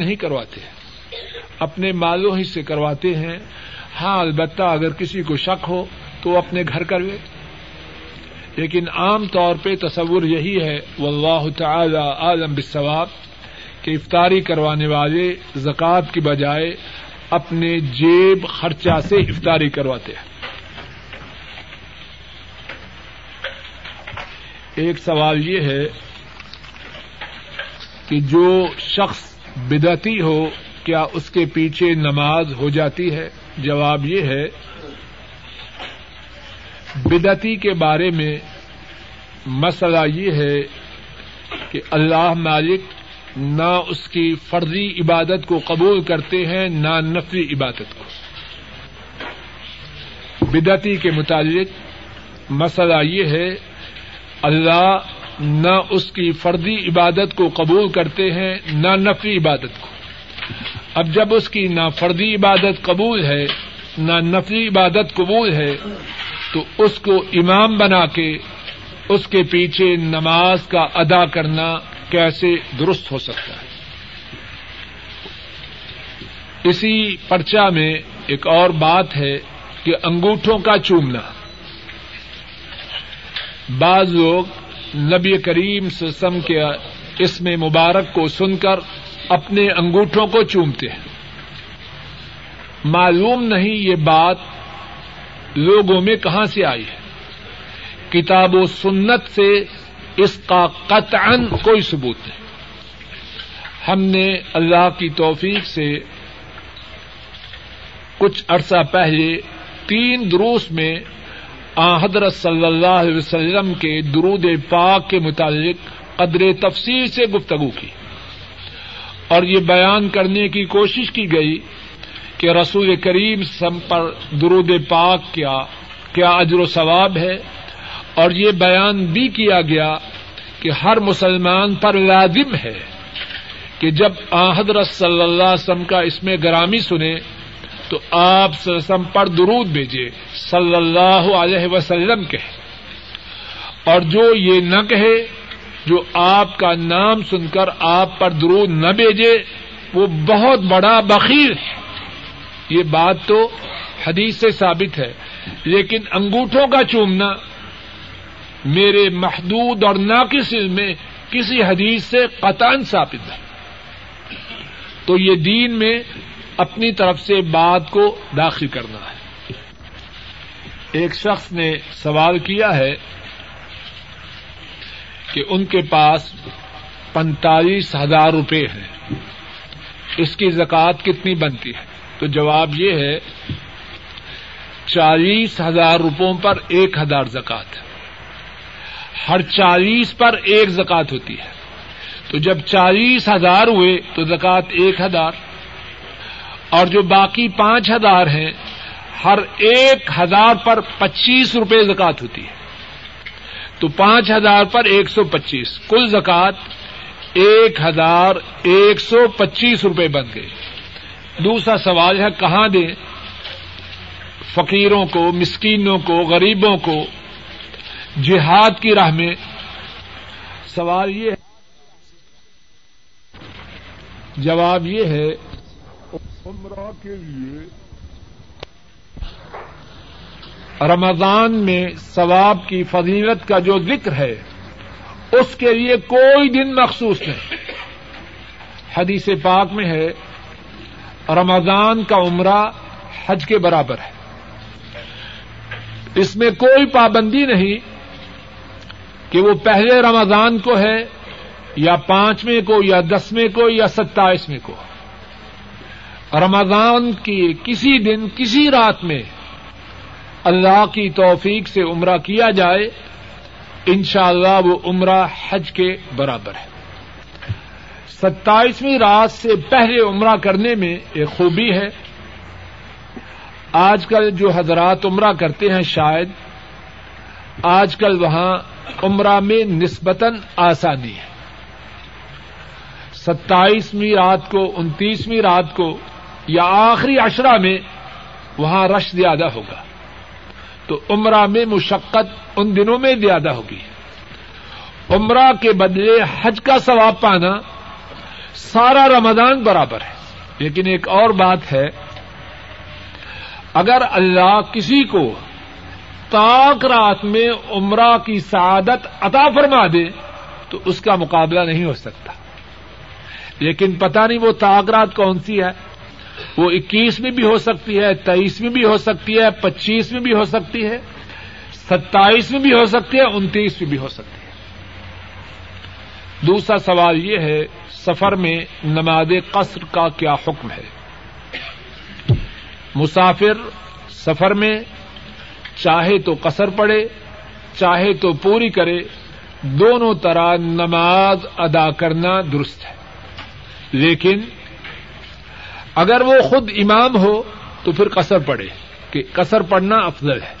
نہیں کرواتے اپنے مالوں ہی سے کرواتے ہیں۔ ہاں البتہ اگر کسی کو شک ہو تو اپنے گھر کروے لیکن عام طور پہ تصور یہی ہے، واللہ تعالی عالم بالثواب، کہ افطاری کروانے والے زکوٰۃ کی بجائے اپنے جیب خرچہ سے افطاری کرواتے ہیں۔ ایک سوال یہ ہے کہ جو شخص بدعتی ہو، کیا اس کے پیچھے نماز ہو جاتی ہے؟ جواب یہ ہے، بدعتی کے بارے میں مسئلہ یہ ہے کہ اللہ مالک نہ اس کی فرضی عبادت کو قبول کرتے ہیں، نہ نفری عبادت کو۔ بدعتی کے متعلق مسئلہ یہ ہے، اللہ نہ اس کی فرضی عبادت کو قبول کرتے ہیں، نہ نفری عبادت کو۔ اب جب اس کی نہ فردی عبادت قبول ہے، نہ نفری عبادت قبول ہے، تو اس کو امام بنا کے اس کے پیچھے نماز کا ادا کرنا کیسے درست ہو سکتا ہے۔ اسی پرچا میں ایک اور بات ہے کہ انگوٹھوں کا چومنا۔ بعض لوگ نبی کریم سسم کے اس میں مبارک کو سن کر اپنے انگوٹھوں کو چومتے ہیں۔ معلوم نہیں یہ بات لوگوں میں کہاں سے آئی ہے۔ کتاب و سنت سے اس کا قطعا کوئی ثبوت نہیں۔ ہم نے اللہ کی توفیق سے کچھ عرصہ پہلے تین دروس میں حضرت صلی اللہ علیہ وسلم کے درود پاک کے متعلق قدر تفصیل سے گفتگو کی۔ اور یہ بیان کرنے کی کوشش کی گئی کہ رسول کریم سم پر درود پاک کیا کیا اجر و ثواب ہے۔ اور یہ بیان بھی کیا گیا کہ ہر مسلمان پر لازم ہے کہ جب حضرت صلی اللہ علیہ وسلم کا اس میں گرامی سنے تو آپ وسلم پر درود بھیجے صلی اللہ علیہ وسلم کہے۔ اور جو یہ نہ کہے، جو آپ کا نام سن کر آپ پر درود نہ بھیجے، وہ بہت بڑا بخیر ہے۔ یہ بات تو حدیث سے ثابت ہے، لیکن انگوٹھوں کا چومنا میرے محدود اور ناقص علم میں کسی حدیث سے قطان ثابت ہے۔ تو یہ دین میں اپنی طرف سے بات کو داخل کرنا ہے۔ ایک شخص نے سوال کیا ہے کہ ان کے پاس پینتالیس ہزار روپے ہیں۔ اس کی زکات کتنی بنتی ہے؟ تو جواب یہ ہے، چالیس ہزار روپوں پر ایک ہزار زکات ہر چالیس پر ایک زکات ہوتی ہے۔ تو جب چالیس ہزار ہوئے تو زکات ایک ہزار۔ اور جو باقی پانچ ہزار ہیں، ہر ایک ہزار پر پچیس روپے زکات ہوتی ہے۔ تو پانچ ہزار پر ایک سو پچیس، کل زکات ایک ہزار ایک سو پچیس روپے بن گئے۔ دوسرا سوال ہے، کہاں دیں؟ فقیروں کو، مسکینوں کو، غریبوں کو۔ جہاد کی راہ میں سوال یہ ہے، جواب یہ ہے عمرہ کے لیے رمضان میں ثواب کی فضیلت کا جو ذکر ہے، اس کے لیے کوئی دن مخصوص نہیں۔ حدیث پاک میں ہے، رمضان کا عمرہ حج کے برابر ہے۔ اس میں کوئی پابندی نہیں کہ وہ پہلے رمضان کو ہے، یا پانچویں کو، یا دسویں کو، یا ستائیسویں کو۔ رمضان کی کسی دن، کسی رات میں اللہ کی توفیق سے عمرہ کیا جائے ان شاء اللہ وہ عمرہ حج کے برابر ہے۔ ستائیسویں رات سے پہلے عمرہ کرنے میں ایک خوبی ہے۔ آج کل جو حضرات عمرہ کرتے ہیں شاید، آج کل وہاں عمرہ میں نسبتاً آسانی ہے۔ ستائیسویں رات کو، انتیسویں رات کو یا آخری اشرا میں وہاں رش زیادہ ہوگا۔ تو عمرہ میں مشقت ان دنوں میں زیادہ ہوگی۔ عمرہ کے بدلے حج کا ثواب پانا سارا رمضان برابر ہے۔ لیکن ایک اور بات ہے، اگر اللہ کسی کو تاک رات میں عمرہ کی سعادت عطا فرما دے، تو اس کا مقابلہ نہیں ہو سکتا۔ لیکن پتہ نہیں وہ تاک رات کون سی ہے۔ وہ اکیس میں بھی ہو سکتی ہے تیئیس میں بھی ہو سکتی ہے، پچیس میں بھی ہو سکتی ہے، ستائیس میں بھی ہو سکتی ہے، انتیس میں بھی ہو سکتی ہے۔ دوسرا سوال یہ ہے، سفر میں نماز قصر کا کیا حکم ہے؟ مسافر سفر میں چاہے تو قصر پڑے چاہے تو پوری کرے، دونوں طرح نماز ادا کرنا درست ہے۔ لیکن اگر وہ خود امام ہو تو پھر قصر پڑے کہ قصر پڑنا افضل ہے۔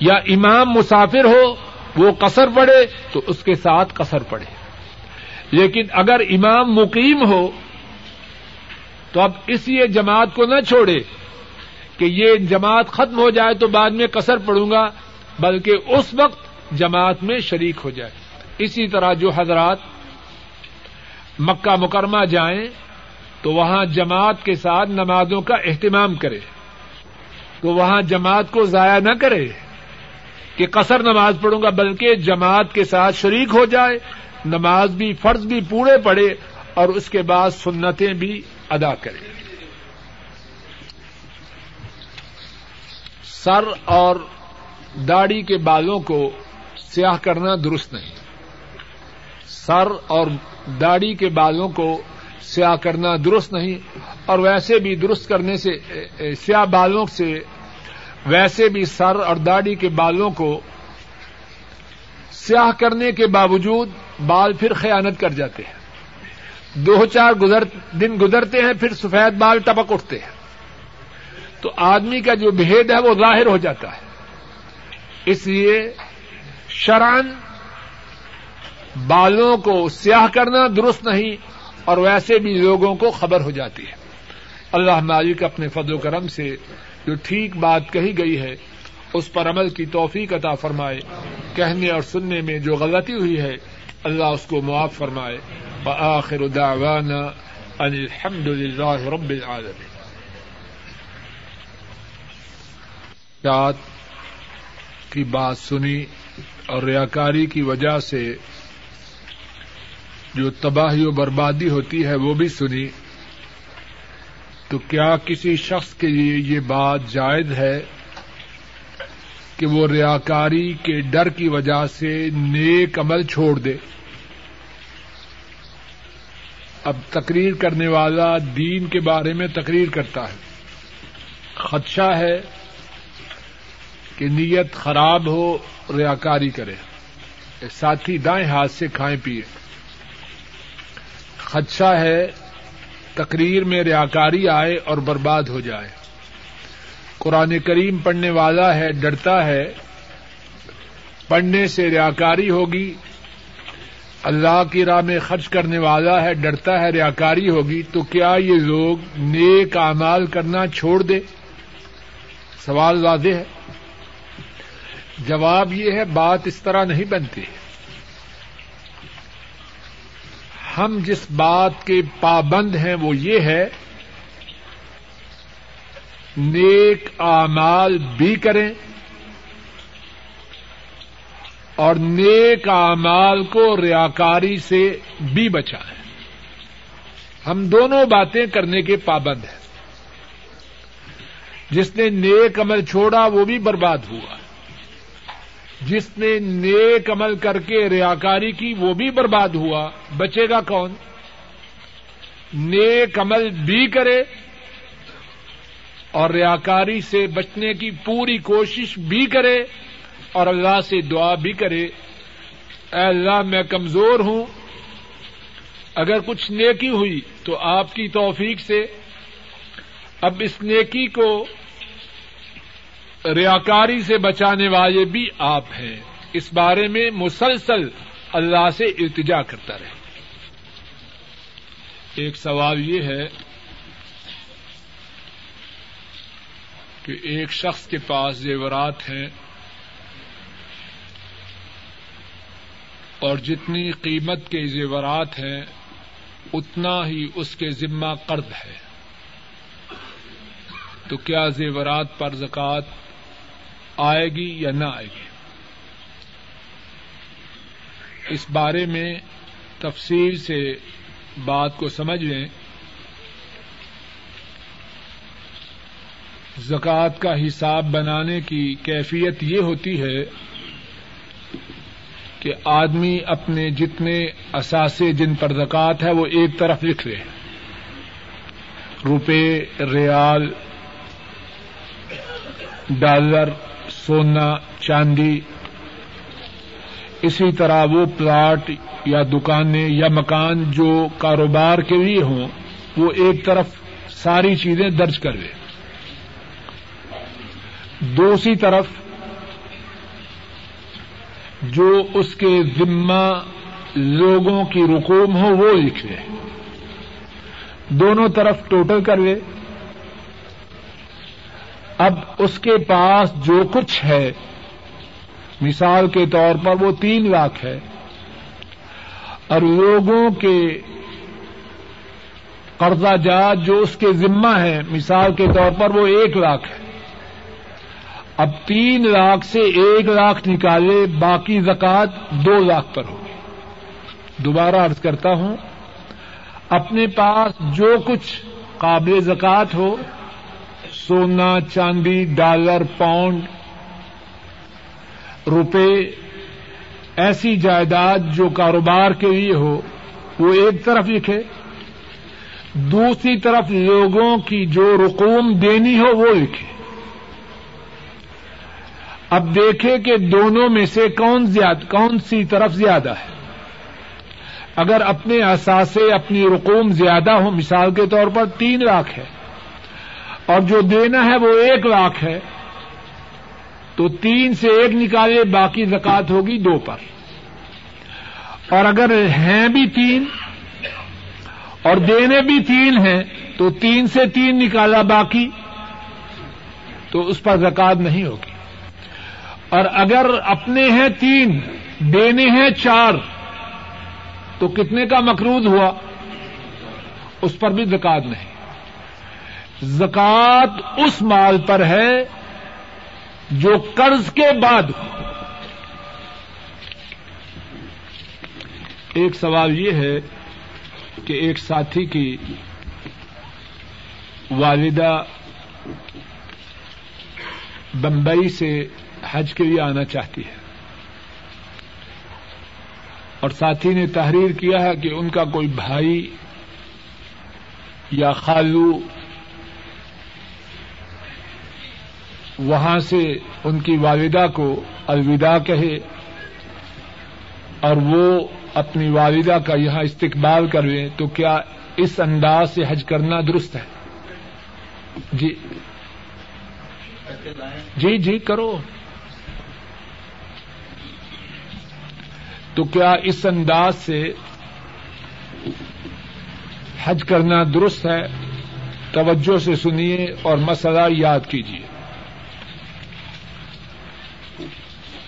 یا امام مسافر ہو، وہ قصر پڑے تو اس کے ساتھ قصر پڑے لیکن اگر امام مقیم ہو تو اب اس لیے جماعت کو نہ چھوڑے کہ یہ جماعت ختم ہو جائے تو بعد میں قصر پڑوں گا، بلکہ اس وقت جماعت میں شریک ہو جائے۔ اسی طرح جو حضرات مکہ مکرمہ جائیں تو وہاں جماعت کے ساتھ نمازوں کا اہتمام کرے۔ تو وہاں جماعت کو ضائع نہ کرے کہ قصر نماز پڑھوں گا، بلکہ جماعت کے ساتھ شریک ہو جائے، نماز بھی، فرض بھی پورے پڑے اور اس کے بعد سنتیں بھی ادا کرے۔ سر اور داڑھی کے بالوں کو سیاہ کرنا درست نہیں۔ سر اور داڑھی کے بالوں کو سیاہ کرنا درست نہیں، اور ویسے بھی درست کرنے سے سیاہ بالوں سے، ویسے بھی سر اور داڑھی کے بالوں کو سیاہ کرنے کے باوجود بال پھر خیانت کر جاتے ہیں۔ دو چار گزر، دن گزرتے ہیں، پھر سفید بال ٹپک اٹھتے ہیں۔ تو آدمی کا جو بھید ہے وہ ظاہر ہو جاتا ہے۔ اس لیے شران بالوں کو سیاہ کرنا درست نہیں اور ویسے بھی لوگوں کو خبر ہو جاتی ہے۔ اللہ مالک اپنے فضل و کرم سے جو ٹھیک بات کہی گئی ہے، اس پر عمل کی توفیق عطا فرمائے۔ کہنے اور سننے میں جو غلطی ہوئی ہے، اللہ اس کو معاف فرمائے۔ وآخر دعوانا ان الحمد للہ رب العالمین۔ کی بات سنی اور ریاکاری کی وجہ سے جو تباہی و بربادی ہوتی ہے وہ بھی سنی۔ تو کیا کسی شخص کے لیے یہ بات جائز ہے کہ وہ ریاکاری کے ڈر کی وجہ سے نیک عمل چھوڑ دے؟ اب تقریر کرنے والا دین کے بارے میں تقریر کرتا ہے۔ خدشہ ہے کہ نیت خراب ہو، ریاکاری کرے۔ ساتھی دائیں ہاتھ سے کھائیں پیے خدشہ ہے، تقریر میں ریاکاری آئے اور برباد ہو جائے۔ قرآن کریم پڑھنے والا ہے، ڈرتا ہے۔ پڑھنے سے ریاکاری ہوگی۔ اللہ کی راہ میں خرچ کرنے والا ہے، ڈرتا ہے، ریاکاری ہوگی۔ تو کیا یہ لوگ نیک اعمال کرنا چھوڑ دے؟ سوال واضح ہے۔ جواب یہ ہے، بات اس طرح نہیں بنتی۔ ہے ہم جس بات کے پابند ہیں وہ یہ ہے، نیک اعمال بھی کریں اور نیک اعمال کو ریاکاری سے بھی بچائیں۔ ہم دونوں باتیں کرنے کے پابند ہیں۔ جس نے نیک عمل چھوڑا وہ بھی برباد ہوا۔ جس نے نیک عمل کر کے ریاکاری کی وہ بھی برباد ہوا۔ بچے گا کون؟ نیک عمل بھی کرے اور ریاکاری سے بچنے کی پوری کوشش بھی کرے اور اللہ سے دعا بھی کرے۔ اے اللہ، میں کمزور ہوں۔ اگر کچھ نیکی ہوئی تو آپ کی توفیق سے۔ اب اس نیکی کو ریاکاری سے بچانے والے بھی آپ ہیں۔ اس بارے میں مسلسل اللہ سے التجا کرتا رہے۔ ایک سوال یہ ہے کہ ایک شخص کے پاس زیورات ہیں اور جتنی قیمت کے زیورات ہیں، اتنا ہی اس کے ذمہ قرض ہے۔ تو کیا زیورات پر زکات آئے گی یا نہ آئے گی۔ اس بارے میں تفصیل سے بات کو سمجھ لیں۔ زکوٰۃ کا حساب بنانے کی کیفیت یہ ہوتی ہے کہ آدمی اپنے جتنے اثاثے جن پر زکوٰۃ ہے وہ ایک طرف لکھ لے۔ روپے، ریال، ڈالر سونا، چاندی، اسی طرح وہ پلاٹ یا دکانیں یا مکان جو کاروبار کے لیے ہوں، وہ ایک طرف ساری چیزیں درج کر لے دوسری طرف جو اس کے ذمہ لوگوں کی رقوم ہو وہ لکھ لے دونوں طرف ٹوٹل کر لے اب اس کے پاس جو کچھ ہے، مثال کے طور پر وہ تین لاکھ ہے۔ اور لوگوں کے قرضہ جات جو اس کے ذمہ ہے، مثال کے طور پر وہ ایک لاکھ ہے۔ اب تین لاکھ سے ایک لاکھ نکالے، باقی زکات دو لاکھ پر ہوگی۔ دوبارہ ارض کرتا ہوں، اپنے پاس جو کچھ قابل زکات ہو سونا چاندی ڈالر پاؤنڈ روپے ایسی جائیداد جو کاروبار کے لیے ہو، وہ ایک طرف لکھے، دوسری طرف لوگوں کی جو رقوم دینی ہو وہ لکھے۔ اب دیکھے کہ دونوں میں سے کون زیادہ کون سی طرف زیادہ ہے۔ اگر اپنے اثاثے، اپنی رقوم زیادہ ہو مثال کے طور پر تین لاکھ ہے۔ اور جو دینا ہے وہ ایک لاکھ ہے، تو تین سے ایک نکالے، باقی زکات ہوگی دو پر۔ اور اگر ہیں بھی تین، اور دینے بھی تین ہیں، تو تین سے تین نکالا باقی، تو اس پر زکات نہیں ہوگی۔ اور اگر اپنے ہیں تین، دینے ہیں چار، تو کتنے کا مقروض ہوا؟ اس پر بھی زکات نہیں۔ زکات اس مال پر ہے جو قرض کے بعد ایک سوال یہ ہے کہ ایک ساتھی کی والدہ بمبئی سے حج کے لیے آنا چاہتی ہے اور ساتھی نے تحریر کیا ہے کہ ان کا کوئی بھائی یا خالو وہاں سے ان کی والدہ کو الوداع کہے اور وہ اپنی والدہ کا یہاں استقبال کرویں تو کیا اس انداز سے حج کرنا درست ہے؟ جی۔ جی جی کرو۔ تو کیا اس انداز سے حج کرنا درست ہے؟ توجہ سے سنیے اور مسئلہ یاد کیجیے۔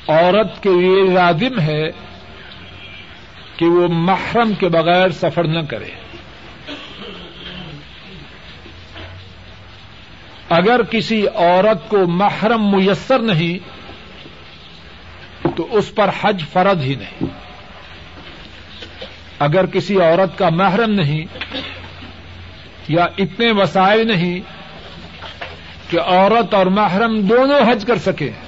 عورت کے لیے لازم ہے کہ وہ محرم کے بغیر سفر نہ کرے۔ اگر کسی عورت کو محرم میسر نہیں، تو اس پر حج فرض ہی نہیں۔ اگر کسی عورت کا محرم نہیں یا اتنے وسائل نہیں کہ عورت اور محرم دونوں حج کر سکیں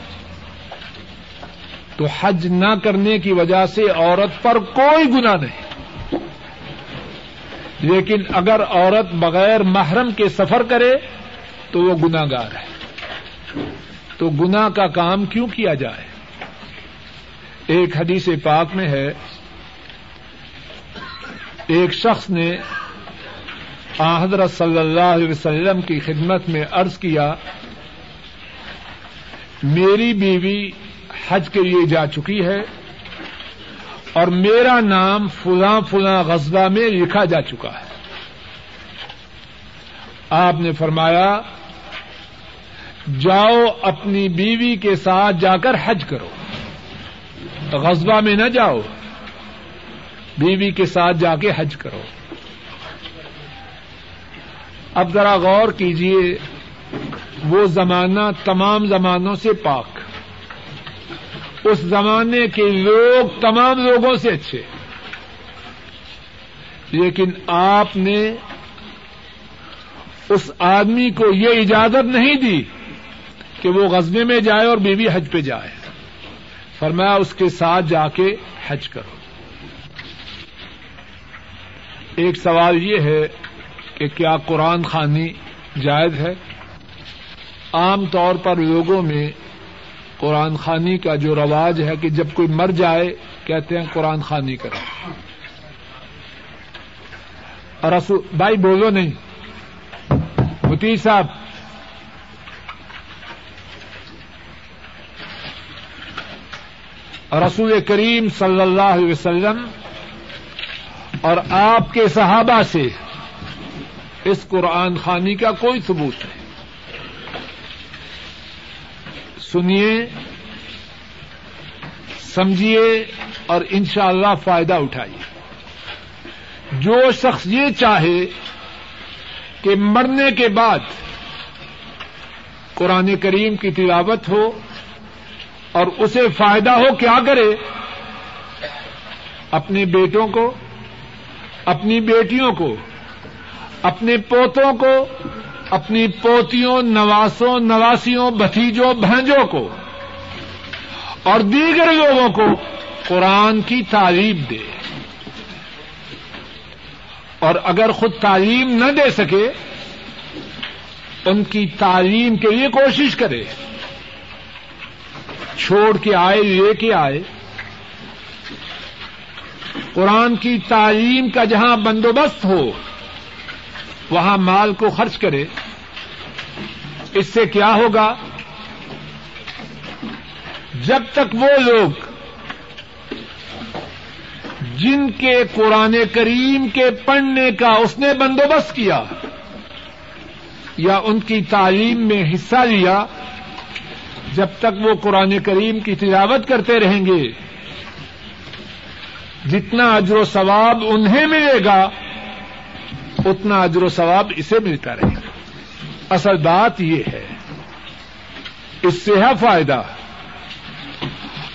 تو حج نہ کرنے کی وجہ سے عورت پر کوئی گنا نہیں۔ لیکن اگر عورت بغیر محرم کے سفر کرے تو وہ گناگار ہے۔ تو گنا کا کام کیوں کیا جائے؟ ایک حدیث پاک میں ہے۔ ایک شخص نے حضرت صلی اللہ علیہ وسلم کی خدمت میں عرض کیا، میری بیوی حج کے لیے جا چکی ہے اور میرا نام فلاں فلاں غزبہ میں لکھا جا چکا ہے۔ آپ نے فرمایا، جاؤ اپنی بیوی کے ساتھ جا کر حج کرو۔ غزبہ میں نہ جاؤ، بیوی کے ساتھ جا کے حج کرو۔ اب ذرا غور کیجیے وہ زمانہ تمام زمانوں سے پاک۔ اس زمانے کے لوگ تمام لوگوں سے اچھے۔ لیکن آپ نے اس آدمی کو یہ اجازت نہیں دی کہ وہ غزبے میں جائے اور بیوی حج پہ جائے۔ فرمایا اس کے ساتھ جا کے حج کرو۔ ایک سوال یہ ہے کہ کیا قرآن خانی جائز ہے؟ عام طور پر لوگوں میں قرآن خانی کا جو رواج ہے کہ جب کوئی مر جائے، کہتے ہیں قرآن خانی کرو۔ اور بھائی بولو نہیں۔ متی صاحب۔ رسول کریم صلی اللہ علیہ وسلم اور آپ کے صحابہ سے اس قرآن خانی کا کوئی ثبوت نہیں۔ سنیے، سمجھیے اور انشاءاللہ اللہ فائدہ اٹھائیے۔ جو شخص یہ چاہے کہ مرنے کے بعد قرآن کریم کی تلاوت ہو اور اسے فائدہ ہو کیا کرے، اپنے بیٹوں کو، اپنی بیٹیوں کو، اپنے پوتوں کو اپنی پوتیوں، نواسوں، نواسیوں، بھتیجوں، بھنجوں کو اور دیگر لوگوں کو قرآن کی تعلیم دے۔ اور اگر خود تعلیم نہ دے سکے، ان کی تعلیم کے لیے کوشش کرے۔ چھوڑ کے آئے، لے کے آئے۔ قرآن کی تعلیم کا جہاں بندوبست ہو وہاں مال کو خرچ کرے، اس سے کیا ہوگا؟ جب تک وہ لوگ جن کے قرآن کریم کے پڑھنے کا اس نے بندوبست کیا یا ان کی تعلیم میں حصہ لیا، جب تک وہ قرآن کریم کی تلاوت کرتے رہیں گے، جتنا اجر و ثواب انہیں ملے گا اتنا اجر و ثواب اسے ملتا رہے گا۔ اصل بات یہ ہے، اس سے ہے فائدہ۔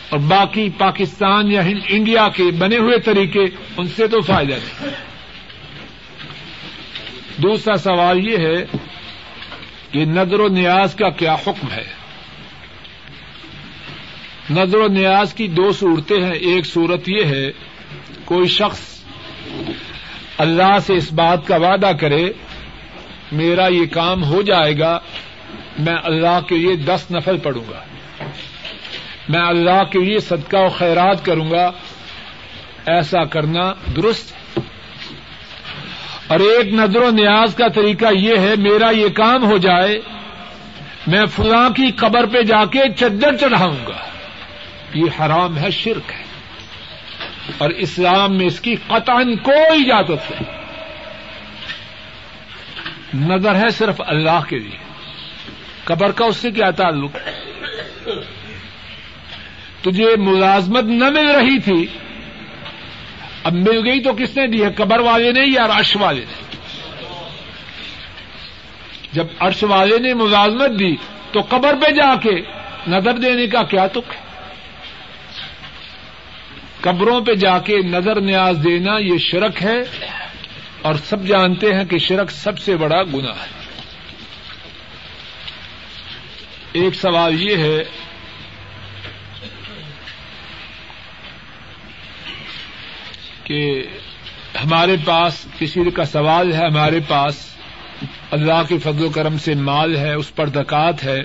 اور باقی پاکستان یا انڈیا کے بنے ہوئے طریقے، ان سے تو فائدہ نہیں۔ دوسرا سوال یہ ہے کہ نظر و نیاز کا کیا حکم ہے؟ نظر و نیاز کی دو صورتیں ہیں۔ ایک صورت یہ ہے، کوئی شخص اللہ سے اس بات کا وعدہ کرے، میرا یہ کام ہو جائے گا، میں اللہ کے لیے دس نفل پڑوں گا۔ میں اللہ کے لیے صدقہ و خیرات کروں گا۔ ایسا کرنا درست۔ اور ایک نظر و نیاز کا طریقہ یہ ہے، میرا یہ کام ہو جائے، میں فلاں کی قبر پہ جا کے چدر چڑھاؤں گا۔ یہ حرام ہے، شرک ہے۔ اور اسلام میں اس کی قطن کوئی اجازت نہیں۔ نظر ہے صرف اللہ کے لیے۔ قبر کا اس سے کیا تعلق؟ تجھے ملازمت نہ مل رہی تھی۔ اب مل گئی تو کس نے دی ہے؟ قبر والے نے یا عرش والے نے؟ جب عرش والے نے ملازمت دی تو قبر پہ جا کے نظر دینے کا کیا تک ہے؟ قبروں پہ جا کے نظر نیاز دینا یہ شرک ہے اور سب جانتے ہیں کہ شرک سب سے بڑا گنا ہے۔ ایک سوال یہ ہے کہ ہمارے پاس کسی کا سوال ہے، ہمارے پاس اللہ کے فضل و کرم سے مال ہے، اس پر دکات ہے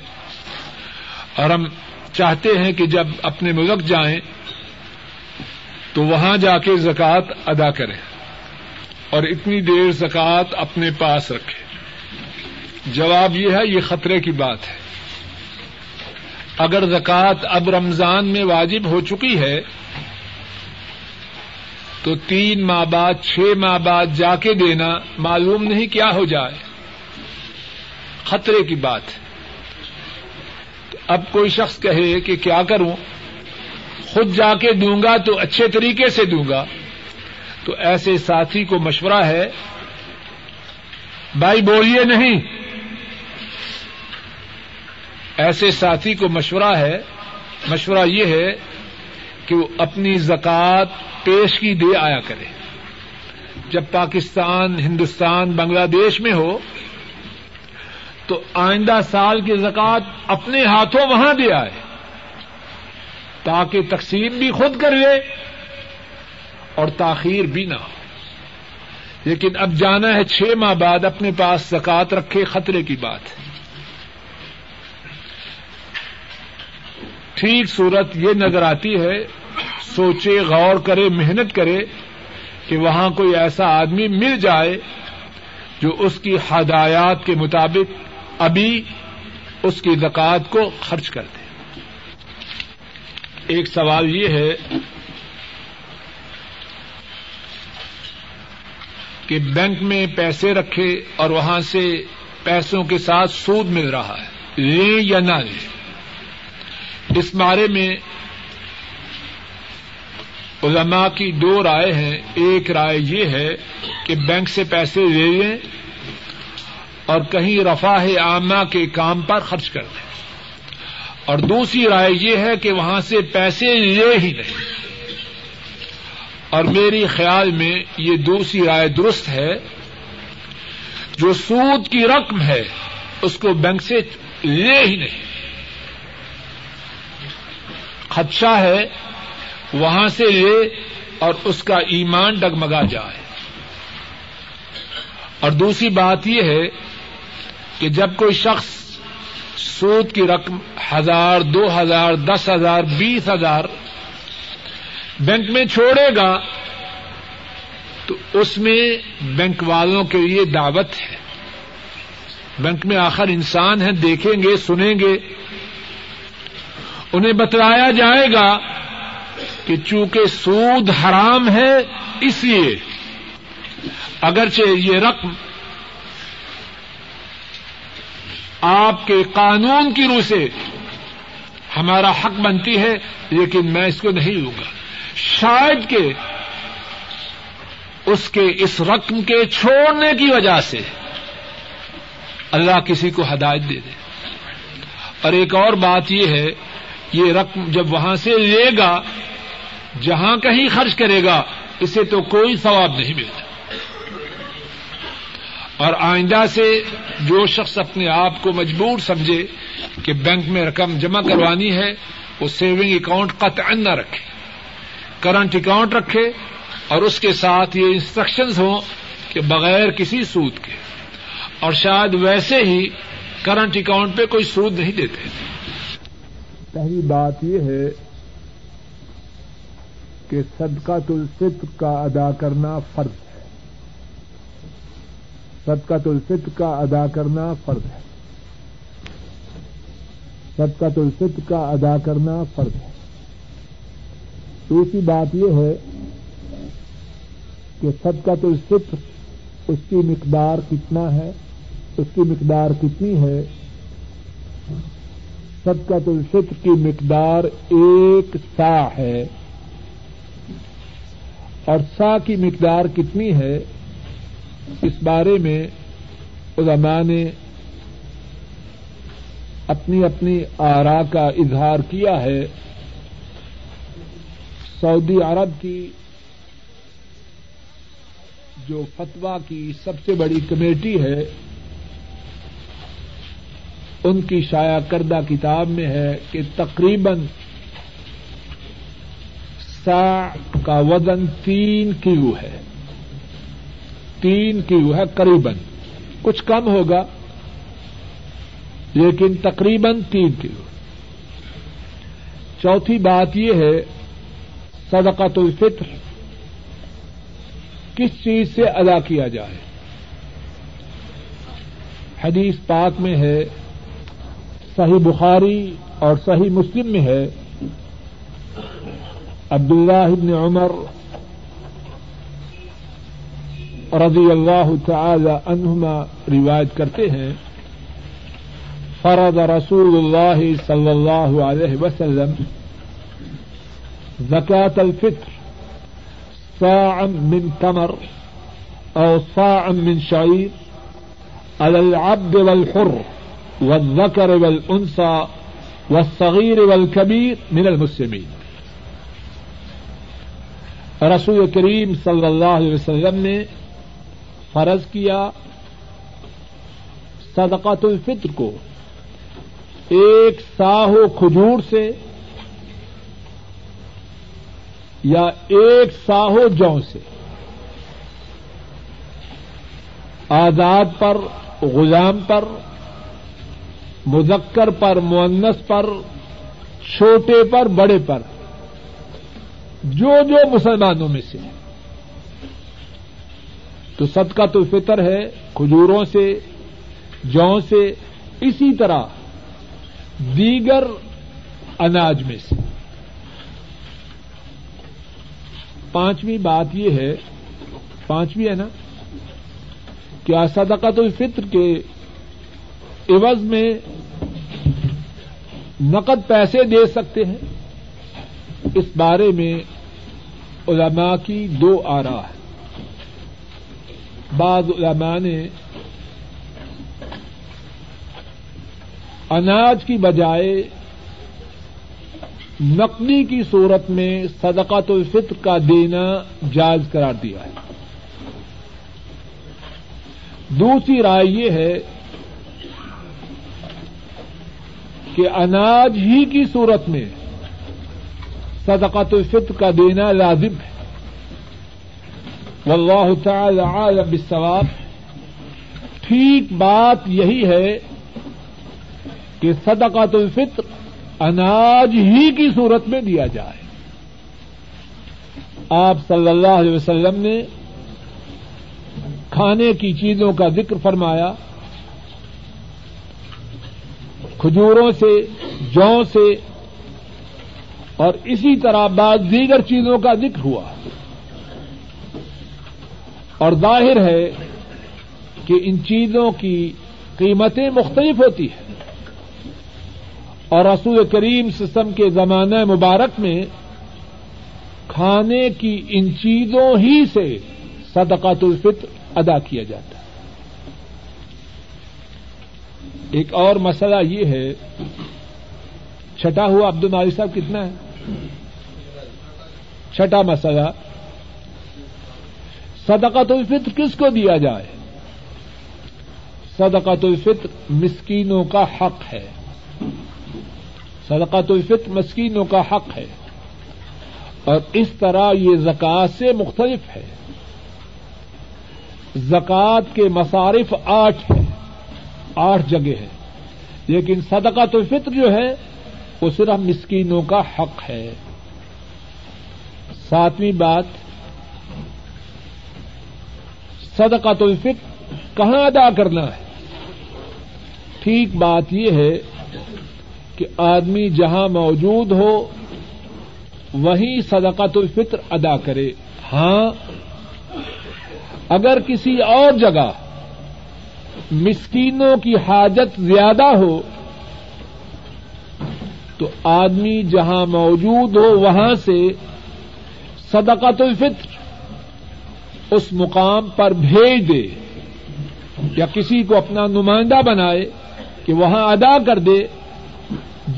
اور ہم چاہتے ہیں کہ جب اپنے ملک جائیں تو وہاں جا کے زکوٰۃ ادا کریں اور اتنی دیر زکوٰۃ اپنے پاس رکھے۔ جواب یہ ہے، یہ خطرے کی بات ہے۔ اگر زکوٰۃ اب رمضان میں واجب ہو چکی ہے، تو تین ماہ بعد، چھ ماہ بعد جا کے دینا معلوم نہیں کیا ہو جائے۔ خطرے کی بات ہے۔ اب کوئی شخص کہے کہ کیا کروں؟ خود جا کے دوں گا تو اچھے طریقے سے دوں گا۔ تو ایسے ساتھی کو مشورہ ہے، بھائی بولیے نہیں۔ ایسے ساتھی کو مشورہ ہے، مشورہ یہ ہے کہ وہ اپنی زکوٰۃ پیش کی دے آیا کرے۔ جب پاکستان، ہندوستان، بنگلہ دیش میں ہو، تو آئندہ سال کی زکوٰۃ اپنے ہاتھوں وہاں دے آئے۔ تاکہ تقسیم بھی خود کر لے اور تاخیر بھی نہ ہو۔ لیکن اب جانا ہے چھ ماہ بعد اپنے پاس زکات رکھے، خطرے کی بات ہے۔ ٹھیک صورت یہ نظر آتی ہے، سوچے، غور کرے، محنت کرے کہ وہاں کوئی ایسا آدمی مل جائے جو اس کی ہدایات کے مطابق ابھی اس کی زکات کو خرچ کر دے۔ ایک سوال یہ ہے کہ بینک میں پیسے رکھے اور وہاں سے پیسوں کے ساتھ سود مل رہا ہے لیں یا نہ لیں اس بارے میں علماء کی دو رائے ہیں۔ ایک رائے یہ ہے کہ بینک سے پیسے لے لیں اور کہیں رفاہ عامہ کے کام پر خرچ کر دیں۔ اور دوسری رائے یہ ہے کہ وہاں سے پیسے لے ہی نہیں۔ اور میری خیال میں یہ دوسری رائے درست ہے۔ جو سود کی رقم ہے، اس کو بینک سے لے ہی نہیں۔ خدشہ ہے، وہاں سے لے اور اس کا ایمان ڈگمگا جائے۔ اور دوسری بات یہ ہے کہ جب کوئی شخص سود کی رقم ہزار، دو ہزار، دس ہزار، بیس ہزار بینک میں چھوڑے گا، تو اس میں بینک والوں کے لیے دعوت ہے۔ بینک میں آخر انسان ہیں، دیکھیں گے، سنیں گے۔ انہیں بتلایا جائے گا کہ چونکہ سود حرام ہے، اس لیے اگرچہ یہ رقم آپ کے قانون کی روح سے ہمارا حق بنتی ہے، لیکن میں اس کو نہیں لوں گا۔ شاید کہ اس کے اس رقم کے چھوڑنے کی وجہ سے اللہ کسی کو ہدایت دے دے۔ اور ایک اور بات یہ ہے، یہ رقم جب وہاں سے لے گا، جہاں کہیں خرچ کرے گا، اسے تو کوئی ثواب نہیں ملتا۔ اور آئندہ سے جو شخص اپنے آپ کو مجبور سمجھے کہ بینک میں رقم جمع کروانی ہے، وہ سیونگ اکاؤنٹ قطع نہ رکھے۔ کرنٹ اکاؤنٹ رکھے اور اس کے ساتھ یہ انسٹرکشنز ہوں کہ بغیر کسی سود کے۔ اور شاید ویسے ہی کرنٹ اکاؤنٹ پہ کوئی سود نہیں دیتے۔ پہلی بات یہ ہے کہ صدقہ الفطر کا ادا کرنا فرض ہے۔ صدقہ الفطر کا ادا کرنا فرض ہے۔ صدقہ الفطر کا ادا کرنا فرض ہے۔ دوسری بات یہ ہے کہ صدقہ تو الفطر اس کی مقدار کتنا ہے، اس کی مقدار کتنی ہے۔ صدقہ تو الفطر کی مقدار ایک سا ہے اور سا کی مقدار کتنی ہے؟ اس بارے میں علماء نے اپنی اپنی آرا کا اظہار کیا ہے۔ سعودی عرب کی جو فتوا کی سب سے بڑی کمیٹی ہے، ان کی شائع کردہ کتاب میں ہے کہ تقریباً سا کا وزن تین کلو ہے۔ تین کلو ہے قریباً۔ کچھ کم ہوگا، لیکن تقریباً تین کلو چوتھی بات یہ ہے، صدقۃ الفطر۔ کس چیز سے ادا کیا جائے؟ حدیث پاک میں ہے، صحیح بخاری اور صحیح مسلم میں ہے۔ عبداللہ بن عمر رضی اللہ تعالی عنہما روایت کرتے ہیں، فرض رسول اللہ صلی اللہ علیہ وسلم زكاة الفطر صاعا من تمر أو صاعا من شعير العبد والحر والذكر والانثى والصغير والكبير من المسلمين رسول کریم صلی اللہ علیہ وسلم نے فرض کیا صدقات الفطر کو ایک ساہو کھجور سے یا ایک ساہو جو سے آزاد پر، غلام پر، مذکر پر مونس پر، چھوٹے پر، بڑے پر، جو جو مسلمانوں میں سے تو صدقہ تو فطر ہے، کھجوروں سے جو سے، اسی طرح دیگر اناج میں سے۔ پانچویں بات یہ ہے، پانچویں ہے نا کیا صدقہ تو فطر کے عوض میں نقد پیسے دے سکتے ہیں۔ اس بارے میں علماء کی دو آرا ہے بعض علماء نے اناج کی بجائے نقلی کی صورت میں صدقات الفطر کا دینا جائز قرار دیا ہے۔ دوسری رائے یہ ہے کہ اناج ہی کی صورت میں صدقات الفطر کا دینا لازم ہے۔ واللہ تعالی عالم بالثواب ٹھیک بات یہی ہے کہ صدقات الفطر اناج ہی کی صورت میں دیا جائے۔ آپ صلی اللہ علیہ وسلم نے کھانے کی چیزوں کا ذکر فرمایا۔ کھجوروں سے جو سے اور اسی طرح بعض دیگر چیزوں کا ذکر ہوا۔ اور ظاہر ہے کہ ان چیزوں کی قیمتیں مختلف ہوتی ہیں۔ اور رسول کریم سسم کے زمانہ مبارک میں کھانے کی ان چیزوں ہی سے صدقات الفطر ادا کیا جاتا ہے۔ ایک اور مسئلہ یہ ہے، چھٹا ہوا عبد الناری صاحب کتنا ہے؟ چھٹا مسئلہ۔ صدقات الفطر کس کو دیا جائے؟ صدقات الفطر مسکینوں کا حق ہے۔ صدقات الفطر مسکینوں کا حق ہے۔ اور اس طرح یہ زکات سے مختلف ہے۔ زکات کے مصارف آٹھ ہیں۔ آٹھ جگہ ہے لیکن صدقات الفطر جو ہے، وہ صرف مسکینوں کا حق ہے۔ ساتویں بات صدقات الفطر کہاں ادا کرنا ہے؟ ٹھیک بات یہ ہے کہ آدمی جہاں موجود ہو، وہیں صدقات الفطر ادا کرے۔ ہاں اگر کسی اور جگہ مسکینوں کی حاجت زیادہ ہو، تو آدمی جہاں موجود ہو، وہاں سے صدقات الفطر اس مقام پر بھیج دے یا کسی کو اپنا نمائندہ بنائے کہ وہاں ادا کر دے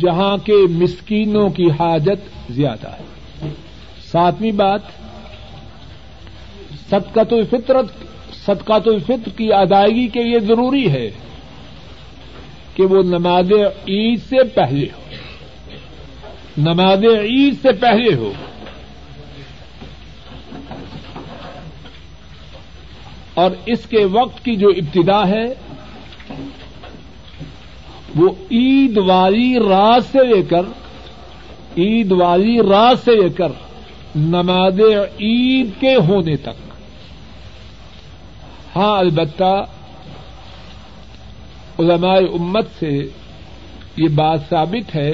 جہاں کے مسکینوں کی حاجت زیادہ ہے۔ ساتویں بات صدقت الفطرت صدقات الفطر کی ادائیگی کے لیے ضروری ہے کہ وہ نماز عید سے پہلے ہو۔ نماز عید سے پہلے ہو۔ اور اس کے وقت کی جو ابتدا ہے، وہ عید والی رات سے لے کر، عید والی رات سے لے کر نماز عید کے ہونے تک۔ ہاں البتہ علماء امت سے یہ بات ثابت ہے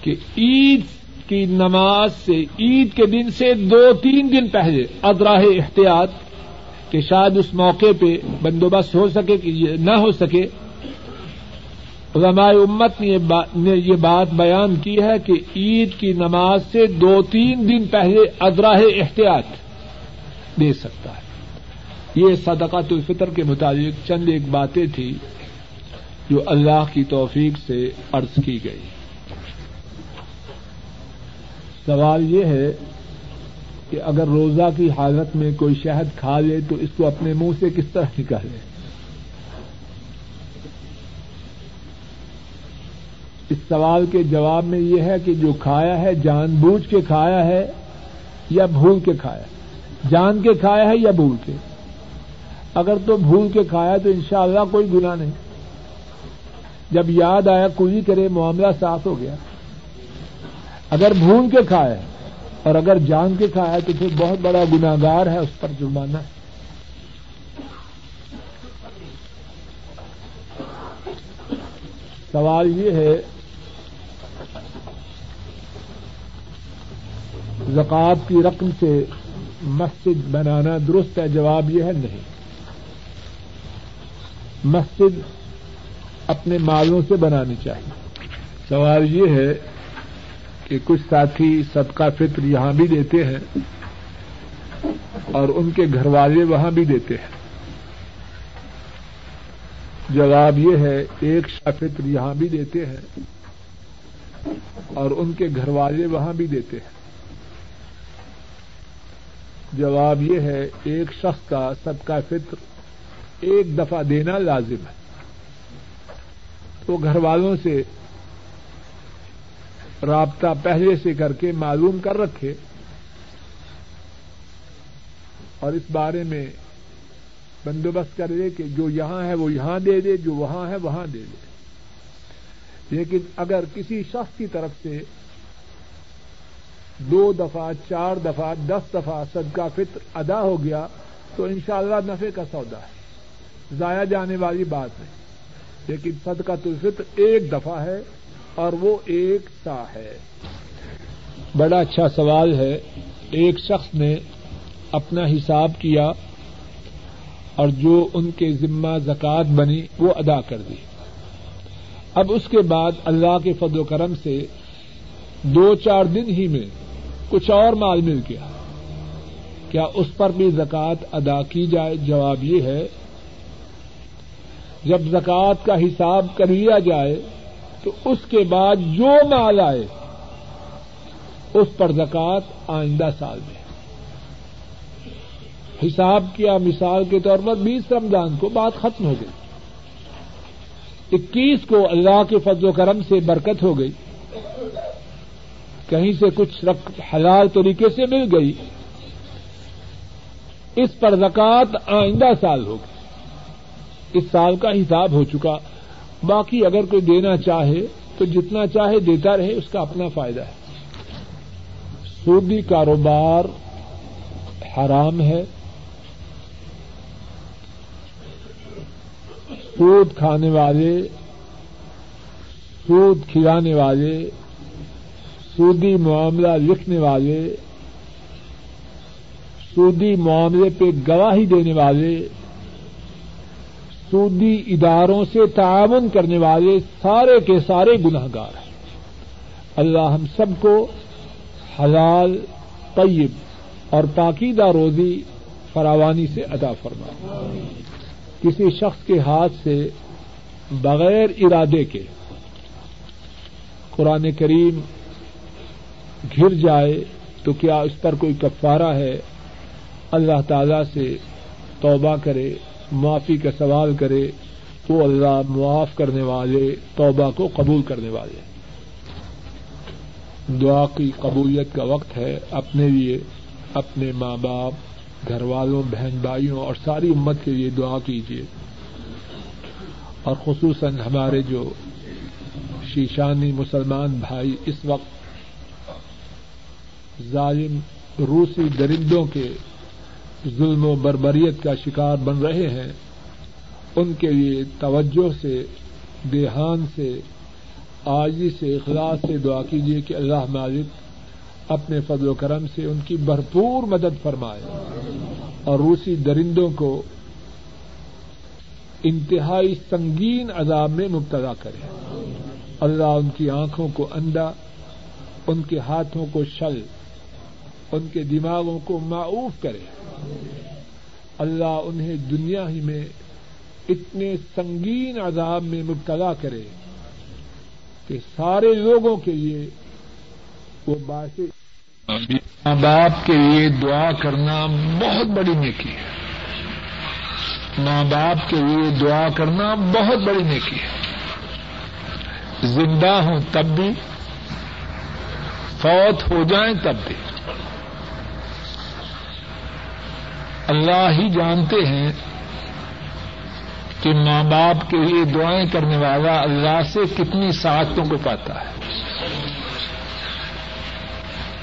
کہ عید کی نماز سے عید کے دن سے دو تین دن پہلے ادراہ احتیاط کہ شاید اس موقع پہ بندوبست ہو سکے کہ نہ ہو سکے، علماء امت نے یہ بات بیان کی ہے کہ عید کی نماز سے دو تین دن پہلے ادراہ احتیاط دے سکتا ہے۔ یہ صدقات الفطر کے متعلق چند ایک باتیں تھی جو اللہ کی توفیق سے عرض کی گئی۔ سوال یہ ہے کہ اگر روزہ کی حالت میں کوئی شہد کھا لے تو اس کو اپنے منہ سے کس طرح نکالے اس سوال کے جواب میں یہ ہے کہ جو کھایا ہے، جان بوجھ کے کھایا ہے یا بھول کے کھایا؟ جان کے کھایا ہے یا بھول کے؟ اگر تو بھول کے کھایا تو انشاءاللہ کوئی گناہ نہیں۔ جب یاد آیا کوئی کرے معاملہ صاف ہو گیا۔ اگر بھول کے کھایا اور اگر جان کے کھایا تو پھر بہت بڑا گناگار ہے اس پر جرمانہ ہے۔ سوال یہ ہے، زکوٰۃ کی رقم سے مسجد بنانا درست ہے؟ جواب یہ ہے نہیں۔ مسجد اپنے مالوں سے بنانی چاہیے۔ سوال یہ ہے کہ کچھ ساتھی صدقہ فطر یہاں بھی دیتے ہیں اور ان کے گھر والے وہاں بھی دیتے ہیں۔ جواب یہ ہے، ایک فطر یہاں بھی دیتے ہیں اور ان کے گھر والے وہاں بھی دیتے ہیں۔ جواب یہ ہے، ایک شخص کا صدقہ فطر ایک دفعہ دینا لازم ہے۔ تو گھر والوں سے رابطہ پہلے سے کر کے معلوم کر رکھے اور اس بارے میں بندوبست کر دے کہ جو یہاں ہے وہ یہاں دے دے، جو وہاں ہے وہاں دے دے۔ لیکن اگر کسی شخص کی طرف سے دو دفعہ، چار دفعہ، دس دفعہ صدقہ فطر ادا ہو گیا تو انشاءاللہ اللہ نفے کا سودا ہے۔ ضائع جانے والی بات نہیں لیکن صدقہ الفطر ایک دفعہ ہے۔ اور وہ ایک سا ہے۔ بڑا اچھا سوال ہے۔ ایک شخص نے اپنا حساب کیا اور جو ان کے ذمہ زکات بنی وہ ادا کر دی۔ اب اس کے بعد اللہ کے فضل و کرم سے دو چار دن ہی میں کچھ اور مال مل گیا۔ کیا اس پر بھی زکات ادا کی جائے؟ جواب یہ ہے، جب زکات کا حساب کر لیا جائے تو اس کے بعد جو مال آئے، اس پر زکات آئندہ سال میں۔ حساب کیا، مثال کے طور پر بیس رمضان کو بات ختم ہو گئی۔ اکیس کو اللہ کے فضل و کرم سے برکت ہو گئی۔ کہیں سے کچھ حلال طریقے سے مل گئی۔ اس پر زکات آئندہ سال ہوگی اس سال کا حساب ہو چکا۔ باقی اگر کوئی دینا چاہے تو جتنا چاہے دیتا رہے، اس کا اپنا فائدہ ہے۔ سودی کاروبار حرام ہے۔ سود کھانے والے، سود کھلانے والے سودی معاملہ لکھنے والے سودی معاملے پہ گواہی دینے والے سودی اداروں سے تعاون کرنے والے سارے کے سارے گناہ گار ہیں۔ اللہ ہم سب کو حلال، طیب اور پاکیدہ روزی فراوانی سے ادا فرما کسی شخص کے ہاتھ سے بغیر ارادے کے قرآن کریم گر جائے تو کیا اس پر کوئی کفارہ ہے؟ اللہ تعالی سے توبہ کرے۔ معافی کا سوال کرے وہ اللہ معاف کرنے والے، توبہ کو قبول کرنے والے۔ دعا کی قبولیت کا وقت ہے اپنے لیے، اپنے ماں باپ گھر والوں بہن بھائیوں اور ساری امت کے لیے دعا کیجیے۔ اور خصوصاً ہمارے جو شیشانی مسلمان بھائی اس وقت ظالم روسی درندوں کے ظلم و بربریت کا شکار بن رہے ہیں، ان کے لیے توجہ سے، دیہان سے آجی سے، اخلاص سے دعا کیجیے کہ اللہ مالک اپنے فضل و کرم سے ان کی بھرپور مدد فرمائے اور روسی درندوں کو انتہائی سنگین عذاب میں مبتلا کرے۔ اللہ ان کی آنکھوں کو اندھا، ان کے ہاتھوں کو شل، ان کے دماغوں کو معاوف کرے۔ اللہ انہیں دنیا ہی میں اتنے سنگین عذاب میں مبتلا کرے کہ سارے لوگوں کے لیے وہ باعث ماں باپ کے لیے دعا کرنا بہت بڑی نیکی ہے۔ ماں باپ کے لیے دعا کرنا بہت بڑی نیکی ہے۔ زندہ ہوں تب بھی، فوت ہو جائیں تب بھی۔ اللہ ہی جانتے ہیں کہ ماں باپ کے لیے دعائیں کرنے والا اللہ سے کتنی سعادتوں کو پاتا ہے۔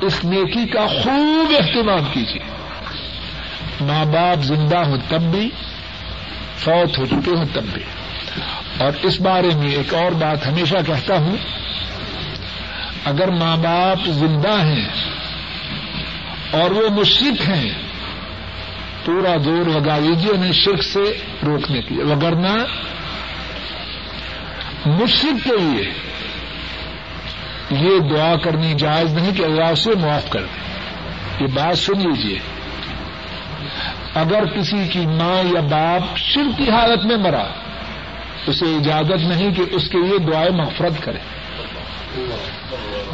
اس نیکی کا خوب اہتمام کیجیے۔ ماں باپ زندہ ہوں تب بھی، فوت ہو چکے ہوں تب بھی۔ اور اس بارے میں ایک اور بات ہمیشہ کہتا ہوں، اگر ماں باپ زندہ ہیں اور وہ مشرق ہیں پورا زور لگا لیجیے انہیں شرک سے روکنے کے لیے۔ وگرنا مشرق کے لیے یہ دعا کرنی جائز نہیں کہ اللہ اسے معاف کر دے۔ یہ بات سن لیجیے اگر کسی کی ماں یا باپ شر کی حالت میں مرا، اسے اجازت نہیں کہ اس کے لیے دعائیں مغفرت کرے۔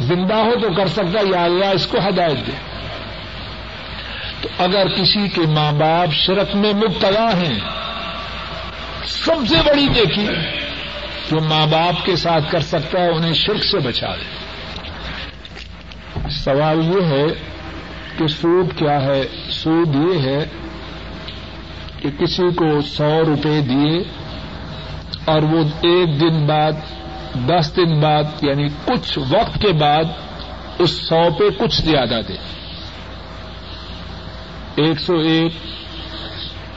زندہ ہو تو کر سکتا یا اللہ اس کو ہدایت دے۔ تو اگر کسی کے ماں باپ شرک میں مبتلا ہیں، سب سے بڑی دیکھی جو ماں باپ کے ساتھ کر سکتا ہے، انہیں شرک سے بچا دے سوال یہ ہے کہ سود کیا ہے؟ سود یہ ہے کہ کسی کو سو روپے دیے اور وہ ایک دن بعد، دس دن بعد یعنی کچھ وقت کے بعد، اس سو پہ کچھ زیادہ دے۔ ایک سو ایک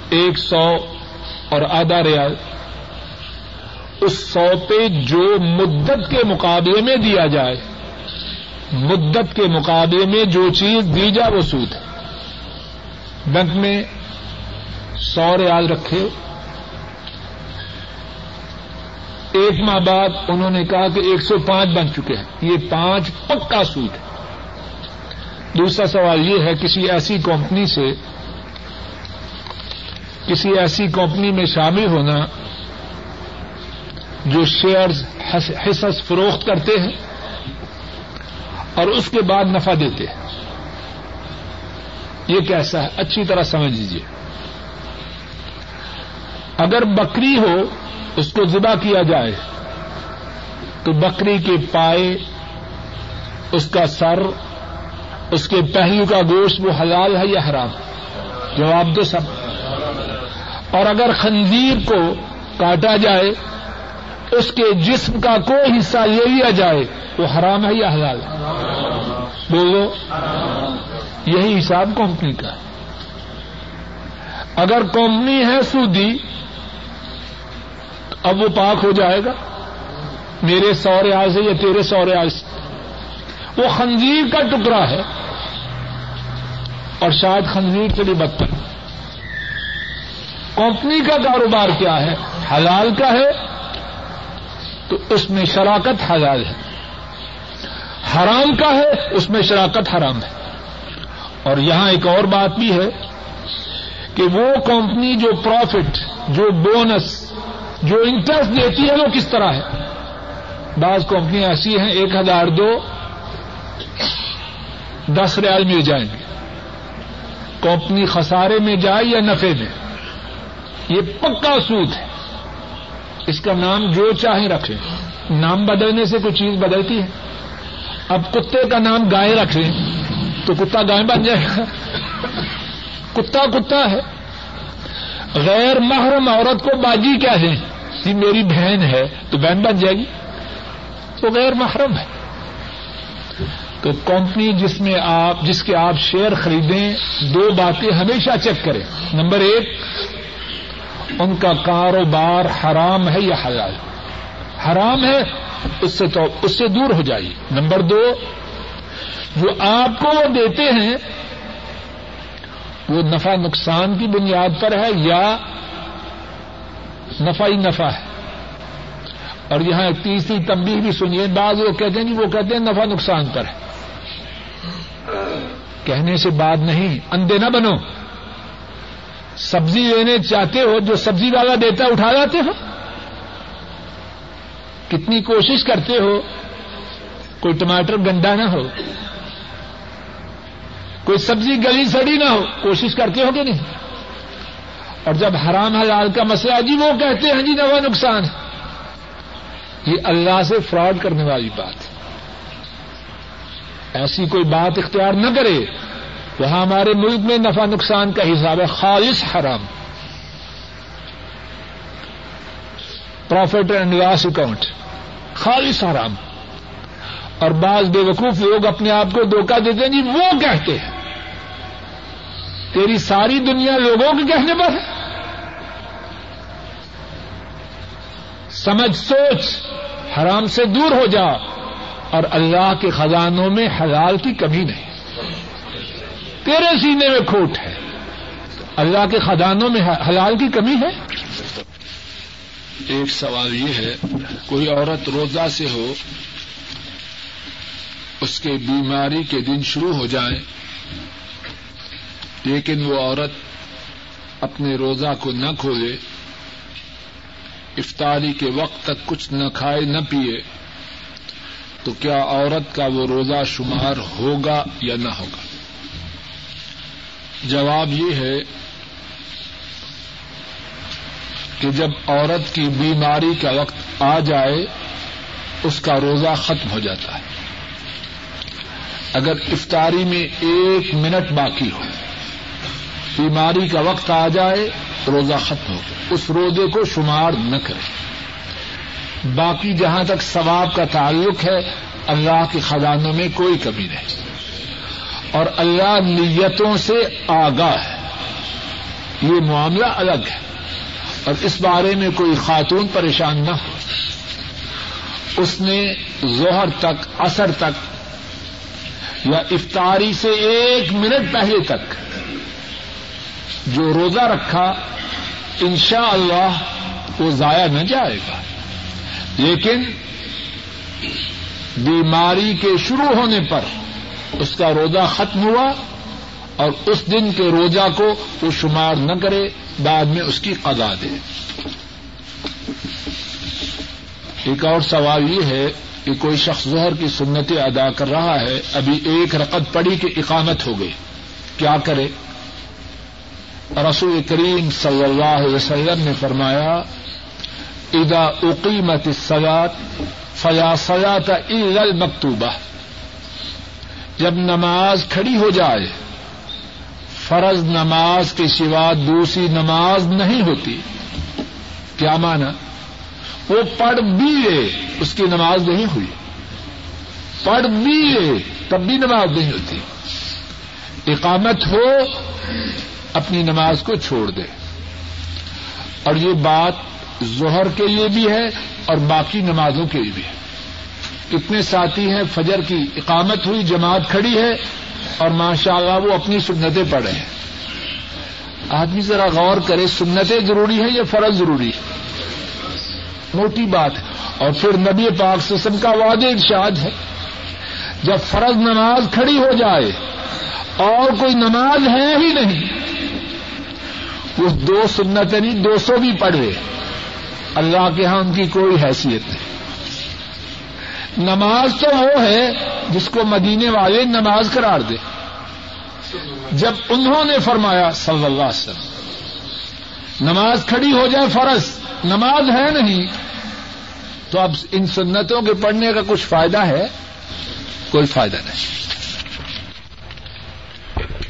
ایک سو اور آدھا ریال۔ اس سو پہ جو مدت کے مقابلے میں دیا جائے، مدت کے مقابلے میں جو چیز دی جائے وہ سود ہے۔ بینک میں سو ریال رکھے۔ ایک ماہ بعد انہوں نے کہا کہ ایک سو پانچ بن چکے ہیں۔ یہ پانچ پکا سود ہے۔ دوسرا سوال یہ ہے، کسی ایسی کمپنی سے، کسی ایسی کمپنی میں شامل ہونا جو شیئرز حصص فروخت کرتے ہیں اور اس کے بعد نفع دیتے ہیں۔ یہ کیسا ہے؟ اچھی طرح سمجھ لیجیے اگر بکری ہو، اس کو ذبح کیا جائے، تو بکری کے پائے، اس کا سر اس کے پہلو کا گوشت وہ حلال ہے یا حرام؟ جواب دو سب۔ اور اگر خنزیر کو کاٹا جائے، اس کے جسم کا کوئی حصہ لے لیا جائے، وہ حرام ہے یا حلال؟ بولو۔ یہی حساب کمپنی کا اگر کمپنی ہے سودی تو اب وہ پاک ہو جائے گا۔ میرے سو ریال سے یا تیرے سو ریال سے؟ وہ خنزیر کا ٹکڑا ہے اور شاید خنزیر سے بھی بدتر کمپنی کا کاروبار کیا ہے؟ حلال کا ہے، تو اس میں شراکت حلال ہے۔ حرام کا ہے، اس میں شراکت حرام ہے۔ اور یہاں ایک اور بات بھی ہے کہ وہ کمپنی جو پروفٹ جو بونس جو انٹرسٹ دیتی ہے، وہ کس طرح ہے؟ بعض کمپنیاں ایسی ہیں، ایک ہزار دو دس ریال مل جائیں گے۔ کمپنی خسارے میں جائے یا نفے میں۔ یہ پکا سود ہے۔ اس کا نام جو چاہے رکھے نام بدلنے سے کوئی چیز بدلتی ہے۔ اب کتے کا نام گائے رکھیں تو کتا گائے بن جائے گا۔ کتا کتا ہے۔ غیر محرم عورت کو باجی کیا ہے؟ جی میری بہن ہے تو بہن بن جائے گی۔ تو غیر محرم ہے۔ تو کمپنی جس میں آپ جس کے آپ شیئر خریدیں، دو باتیں ہمیشہ چیک کریں۔ نمبر ایک، ان کا کاروبار حرام ہے یا حلال؟ حرام ہے، اس سے تو اس سے دور ہو جائیے۔ نمبر دو، جو آپ کو وہ دیتے ہیں، وہ نفع نقصان کی بنیاد پر ہے یا نفع ہی نفع ہے؟ اور یہاں ایک تیسری تبدیل بھی سنیے، بعض وہ کہتے ہیں کہ وہ کہتے ہیں نفع نقصان پر ہے۔ کہنے سے بات نہیں، اندھے نہ بنو۔ سبزی لینے چاہتے ہو، جو سبزی والا دیتا اٹھا جاتے ہو۔ کتنی کوشش کرتے ہو، کوئی ٹماٹر گندا نہ ہو، کوئی سبزی گلی سڑی نہ ہو، کوشش کرتے ہو کہ نہیں۔ اور جب حرام حلال کا مسئلہ جی وہ کہتے ہیں جی نوا نقصان۔ یہ اللہ سے فراڈ کرنے والی بات ہے۔ ایسی کوئی بات اختیار نہ کرے، وہاں ہمارے ملک میں نفع نقصان کا حساب ہے، خالص حرام۔ پروفٹ اینڈ لاس اکاؤنٹ خالص حرام۔ اور بعض بے وقوف لوگ اپنے آپ کو دھوکہ دیتے ہیں جی وہ کہتے ہیں۔ تیری ساری دنیا لوگوں کے کہنے پر ہے۔ سمجھ، سوچ، حرام سے دور ہو جا۔ اور اللہ کے خزانوں میں حلال کی کمی نہیں۔ تیرے سینے میں کھوٹ ہے۔ اللہ کے خزانوں میں حلال کی کمی ہے؟ ایک سوال یہ ہے، کوئی عورت روزہ سے ہو، اس کے بیماری کے دن شروع ہو جائیں لیکن وہ عورت اپنے روزہ کو نہ کھولے، افطاری کے وقت تک کچھ نہ کھائے، نہ پیے تو کیا عورت کا وہ روزہ شمار ہوگا یا نہ ہوگا؟ جواب یہ ہے کہ جب عورت کی بیماری کا وقت آ جائے، اس کا روزہ ختم ہو جاتا ہے۔ اگر افطاری میں ایک منٹ باقی ہو، بیماری کا وقت آ جائے، روزہ ختم ہو۔ اس روزے کو شمار نہ کرے۔ باقی جہاں تک ثواب کا تعلق ہے، اللہ کے خزانوں میں کوئی کمی نہیں۔ اور اللہ نیتوں سے آگاہ ہے۔ یہ معاملہ الگ ہے۔ اور اس بارے میں کوئی خاتون پریشان نہ ہو۔ اس نے ظہر تک اثر تک یا افطاری سے ایک منٹ پہلے تک جو روزہ رکھا انشاء اللہ وہ ضائع نہ جائے گا۔ لیکن بیماری کے شروع ہونے پر اس کا روزہ ختم ہوا اور اس دن کے روزہ کو وہ شمار نہ کرے، بعد میں اس کی قضا دے۔ ایک اور سوال یہ ہے کہ کوئی شخص ظہر کی سنتیں ادا کر رہا ہے، ابھی ایک رقط پڑی کہ اقامت ہو گئی، کیا کرے؟ رسول کریم صلی اللہ علیہ وسلم نے فرمایا ادا اقیمت سلاد فلا سلاط المکتوبہ۔ جب نماز کھڑی ہو جائے، فرض نماز کے سوا دوسری نماز نہیں ہوتی۔ کیا مانا؟ وہ پڑھ بھی لے، اس کی نماز نہیں ہوئی۔ پڑھ بھی لے، تب بھی نماز نہیں ہوتی۔ اقامت ہو، اپنی نماز کو چھوڑ دے۔ اور یہ بات ظہر کے لیے بھی ہے اور باقی نمازوں کے لیے بھی ہے۔ کتنے ساتھی ہیں، فجر کی اقامت ہوئی، جماعت کھڑی ہے اور ماشاء اللہ وہ اپنی سنتیں پڑھ رہے ہیں۔ آدمی ذرا غور کرے، سنتیں ضروری ہیں یا فرض ضروری ہے موٹی بات ہے۔ اور پھر نبی پاک سسم کا وعدے ارشاد ہے۔ جب فرض نماز کھڑی ہو جائے اور کوئی نماز ہے ہی نہیں، وہ دو سنتیں نہیں، دو سو بھی پڑھ رہے اللہ کے ہاں ان کی کوئی حیثیت نہیں۔ نماز تو وہ ہے جس کو مدینے والے نماز قرار دے جب انہوں نے فرمایا صلی اللہ علیہ وسلم، نماز کھڑی ہو جائے فرض، نماز ہے نہیں، تو اب ان سنتوں کے پڑھنے کا کچھ فائدہ ہے؟ کوئی فائدہ نہیں۔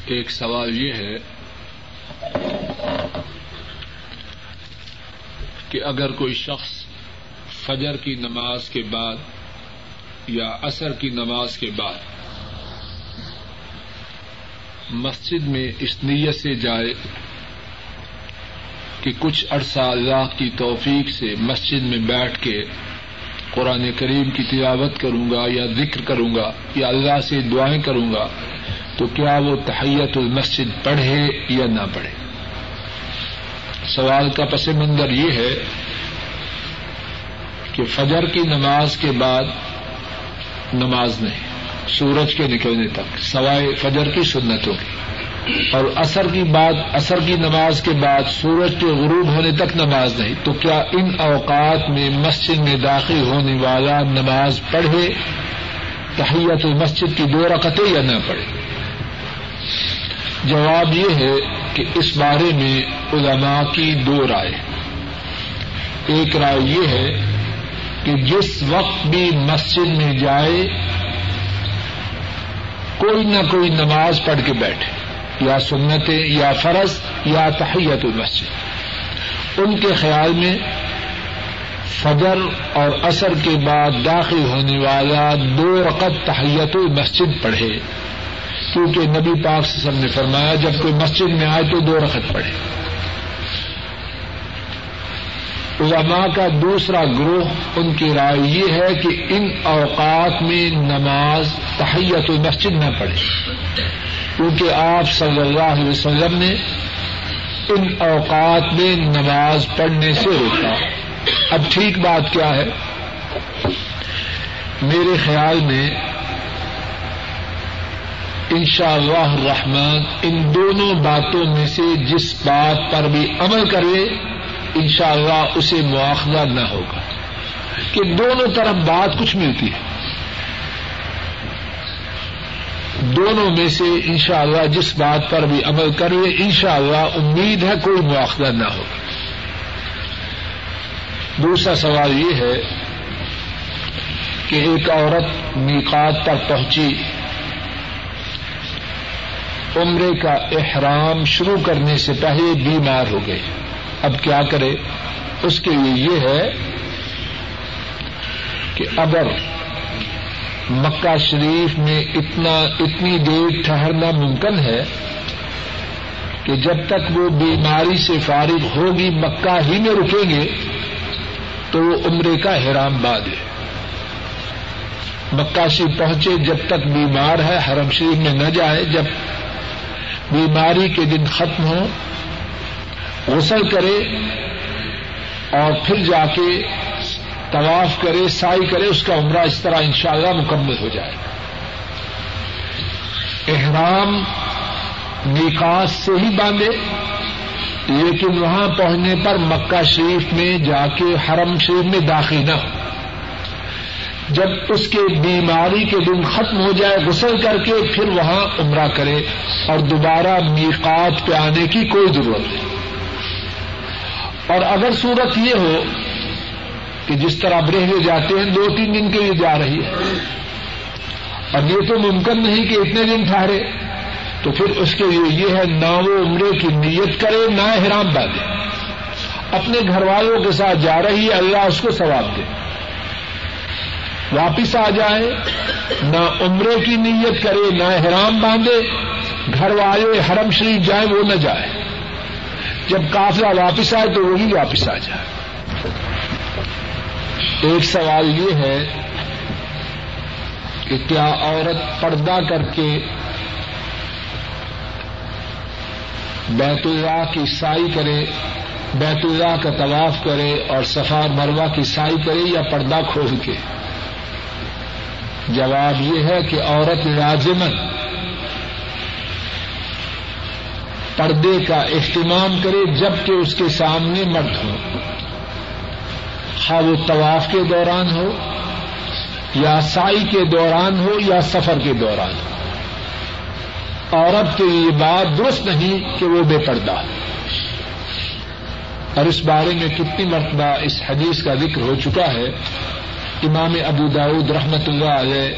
ایک سوال یہ ہے کہ اگر کوئی شخص فجر کی نماز کے بعد یا عصر کی نماز کے بعد مسجد میں اس نیت سے جائے کہ کچھ عرصہ اللہ کی توفیق سے مسجد میں بیٹھ کے قرآن کریم کی تلاوت کروں گا یا ذکر کروں گا یا اللہ سے دعائیں کروں گا تو کیا وہ تحیت المسجد پڑھے یا نہ پڑھے؟ سوال کا پس منظر یہ ہے کہ فجر کی نماز کے بعد نماز نہیں، سورج کے نکلنے تک، سوائے فجر کی سنتوں کی اور اثر کی بعد اثر کی نماز کے بعد سورج کے غروب ہونے تک نماز نہیں۔ تو کیا ان اوقات میں مسجد میں داخل ہونے والا نماز پڑھے، تحیت مسجد کی دو رقطیں یا نہ پڑھے؟ جواب یہ ہے کہ اس بارے میں علماء کی دو رائے۔ ایک رائے یہ ہے کہ جس وقت بھی مسجد میں جائے، کوئی نہ کوئی نماز پڑھ کے بیٹھے، یا سنتیں، یا فرض، یا تحیت المسجد۔ ان کے خیال میں فجر اور اثر کے بعد داخل ہونے والا دو رقط تحیت المسجد پڑھے۔ کیونکہ نبی پاک سے سب نے فرمایا، جب کوئی مسجد میں آئے تو دو رقط پڑھے۔ علماء کا دوسرا گروہ ان کی رائے یہ ہے کہ ان اوقات میں نماز تحیت المسجد نہ پڑھے۔ کیونکہ آپ صلی اللہ علیہ وسلم نے ان اوقات میں نماز پڑھنے سے روکا۔ اب ٹھیک بات کیا ہے؟ میرے خیال میں ان شاء اللہ رحمان ان دونوں باتوں میں سے جس بات پر بھی عمل کرے ان شاء اللہ اسے مواخذہ نہ ہوگا۔ کہ دونوں طرف بات کچھ ملتی ہے۔ دونوں میں سے ان شاء اللہ جس بات پر بھی عمل کرے ان شاء اللہ امید ہے کوئی مواخذہ نہ ہوگا۔ دوسرا سوال یہ ہے کہ ایک عورت میقات پر پہنچی۔ عمرے کا احرام شروع کرنے سے پہلے بیمار ہو گئی اب کیا کرے؟ اس کے لیے یہ ہے کہ اگر مکہ شریف میں اتنا، اتنی دیر ٹھہرنا ممکن ہے کہ جب تک وہ بیماری سے فارغ ہوگی، مکہ ہی میں رکیں گے، تو وہ عمرے کا حرام باد ہے۔ مکہ شریف پہنچے جب تک بیمار ہے، حرم شریف میں نہ جائے، جب بیماری کے دن ختم ہو غسل کرے اور پھر جا کے طواف کرے، سائی کرے، اس کا عمرہ اس طرح انشاءاللہ مکمل ہو جائے احرام نکاس سے ہی باندھے، لیکن وہاں پہنچنے پر مکہ شریف میں جا کے حرم شریف میں داخل نہ ہو۔ جب اس کے بیماری کے دن ختم ہو جائے غسل کر کے پھر وہاں عمرہ کرے اور دوبارہ میقات پہ آنے کی کوئی ضرورت نہیں۔ اور اگر صورت یہ ہو کہ جس طرح برہلے جاتے ہیں، دو تین دن کے لیے جا رہی ہے۔ اور یہ تو ممکن نہیں کہ اتنے دن ٹھہرے۔ تو پھر اس کے لیے یہ ہے، نہ وہ عمرے کی نیت کرے، نہ حرام باندھے۔ اپنے گھر والوں کے ساتھ جا رہی ہے، اللہ اس کو ثواب دے۔ واپس آ جائے، نہ عمرے کی نیت کرے، نہ حرام باندھے، گھر والے حرم شریف جائیں وہ نہ جائے۔ جب کافلا واپس آئے تو وہی واپس آ جائے۔ ایک سوال یہ ہے کہ کیا عورت پردہ کر کے بیت اللہ کی سائی کرے، بیت اللہ کا طواف کرے اور سفار مروا کی سائی کرے یا پردہ کھول کے؟ جواب یہ ہے کہ عورت لازمن پردے کا اہتمام کرے جبکہ اس کے سامنے مرد ہو۔ خواہ وہ طواف کے دوران ہو، یا سائی کے دوران ہو، یا سفر کے دوران ہو۔ عورت کے یہ بات درست نہیں کہ وہ بے پردہ اور اس بارے میں کتنی مرتبہ اس حدیث کا ذکر ہو چکا ہے۔ امام ابو داود رحمت اللہ علیہ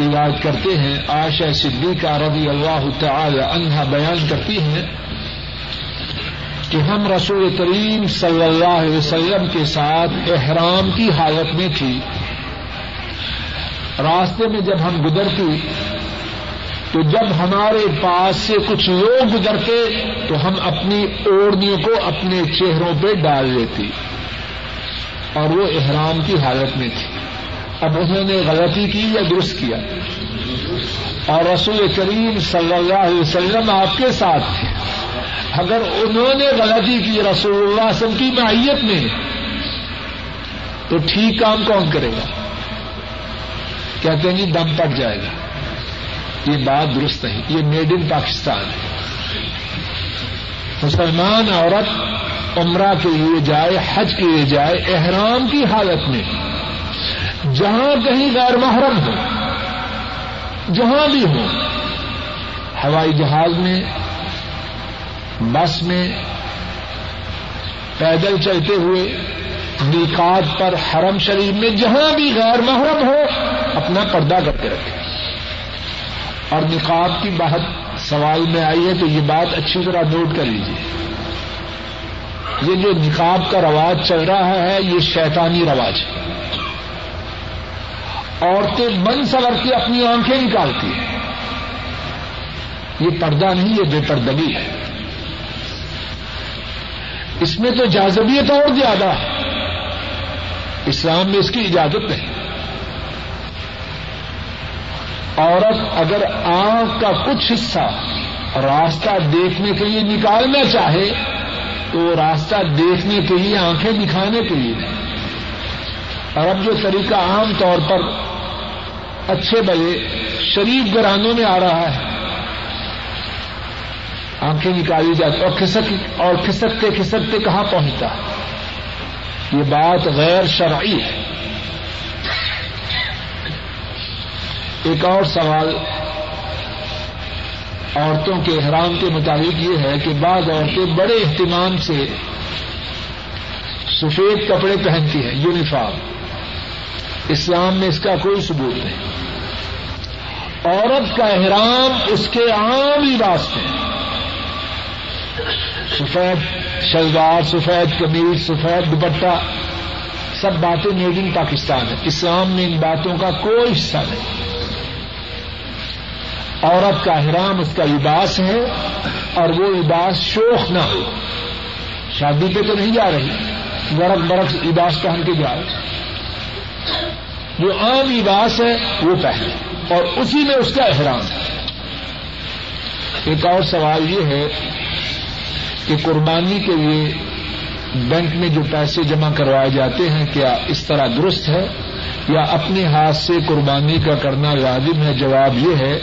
روایت کرتے ہیں آشا صدیقہ رضی اللہ تعالی عنہا بیان کرتی ہیں کہ ہم رسول کریم صلی اللہ علیہ وسلم کے ساتھ احرام کی حالت میں تھی۔ راستے میں جب ہم گزرتی تو جب ہمارے پاس سے کچھ لوگ گزرتے، تو ہم اپنی اوڑھنیوں کو اپنے چہروں پہ ڈال لیتی اور وہ احرام کی حالت میں تھی۔ اب انہوں نے غلطی کی یا درست کیا؟ اور رسول کریم صلی اللہ علیہ وسلم آپ کے ساتھ تھے۔ اگر انہوں نے غلطی کی رسول اللہ وسلم کی معیت میں، تو ٹھیک کام کون کرے گا؟ کہتے ہیں جی دم پٹ جائے گا۔ یہ بات درست نہیں، یہ میڈ ان پاکستان ہے۔ مسلمان عورت عمرہ کے لیے جائے، حج کے لیے جائے، احرام کی حالت میں جہاں کہیں غیر محرم ہو، جہاں بھی ہو، ہوائی جہاز میں، بس میں پیدل چلتے ہوئے نکات پر حرم شریف میں جہاں بھی غیر محرم ہو، اپنا پردہ کر کے رکھے اور نکاب کی بات سوال میں آئی ہے تو یہ بات اچھی طرح نوٹ کر لیجیے یہ جو نکاب کا رواج چل رہا ہے، یہ شیطانی رواج ہے۔ عورتیں من سور کے اپنی آنکھیں نکالتی ہیں۔ یہ پردہ نہیں، یہ بے پردگی ہے۔ اس میں تو جازبیت اور زیادہ ہے۔ اسلام میں اس کی اجازت نہیں۔ عورت اگر آنکھ کا کچھ حصہ راستہ دیکھنے کے لیے نکالنا چاہے، تو راستہ دیکھنے کے لیے، آنکھیں دکھانے کے لیے نہیں۔ اور اب جو طریقہ عام طور پر اچھے بڑے شریف گرانوں میں آ رہا ہے، آنکھیں نکالی جاتی اور کھسک، اور کھسکتے کھسکتے کہاں پہنچتا؟ یہ بات غیر شرعی ہے۔ ایک اور سوال عورتوں کے احرام کے مطابق یہ ہے کہ بعض عورتیں بڑے اہتمام سے سفید کپڑے پہنتی ہیں، یونیفارم۔ اسلام میں اس کا کوئی ثبوت نہیں۔ عورت کا احرام اس کے عام لباس میں سفید شلوار، سفید قمیض، سفید دوپٹہ، سب باتیں میڈ ان پاکستان ہے اسلام میں ان باتوں کا کوئی حصہ نہیں۔ عورت کا احرام اس کا لباس ہے اور وہ لباس شوق نہ ہو۔ شادی پہ تو نہیں جا رہی۔ برق برق لباس پہن کے جا رہی جو عام لباس ہے، وہ پہلے اور اسی میں اس کا احرام۔ ہے ایک اور سوال یہ ہے کہ قربانی کے لیے بینک میں جو پیسے جمع کروائے جاتے ہیں، کیا اس طرح درست ہے؟ یا اپنے ہاتھ سے قربانی کا کرنا لازم ہے؟ جواب یہ ہے،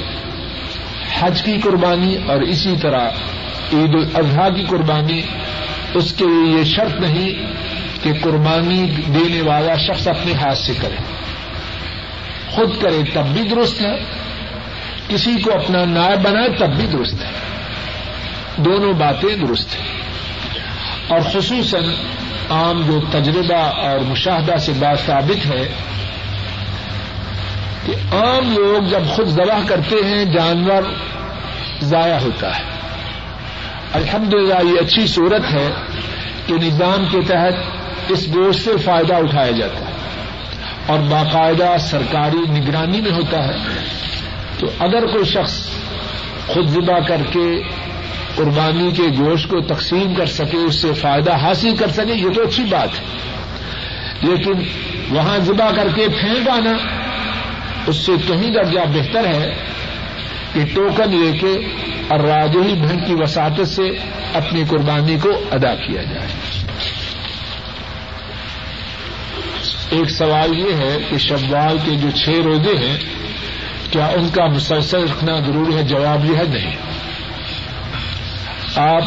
حج کی قربانی اور اسی طرح عید الاضحیٰ کی قربانی، اس کے لیے یہ شرط نہیں کہ قربانی دینے والا شخص اپنے ہاتھ سے کرے۔ خود کرے تب بھی درست ہے۔ کسی کو اپنا نائب بنائے تب بھی درست ہے۔ دونوں باتیں درست ہیں۔ اور خصوصاً عام جو تجربہ اور مشاہدہ سے بات ثابت ہے کہ عام لوگ جب خود ذبح کرتے ہیں، جانور ضائع ہوتا ہے۔ الحمدللہ یہ اچھی صورت ہے کہ نظام کے تحت اس گوشت سے فائدہ اٹھایا جاتا ہے۔ اور باقاعدہ سرکاری نگرانی میں ہوتا ہے، تو اگر کوئی شخص خود ذبح کر کے قربانی کے گوشت کو تقسیم کر سکے، اس سے فائدہ حاصل کر سکے، یہ تو اچھی بات ہے۔ لیکن وہاں ذبح کر کے پھینک آنا، اس سے کہیں درجہ بہتر ہے کہ ٹوکن لے کے اور راجوہی بہن کی وساطت سے اپنی قربانی کو ادا کیا جائے۔ ایک سوال یہ ہے کہ شوال کے جو چھ روزے ہیں، کیا ان کا مسلسل رکھنا ضروری ہے؟ جواب یہ ہے نہیں۔ آپ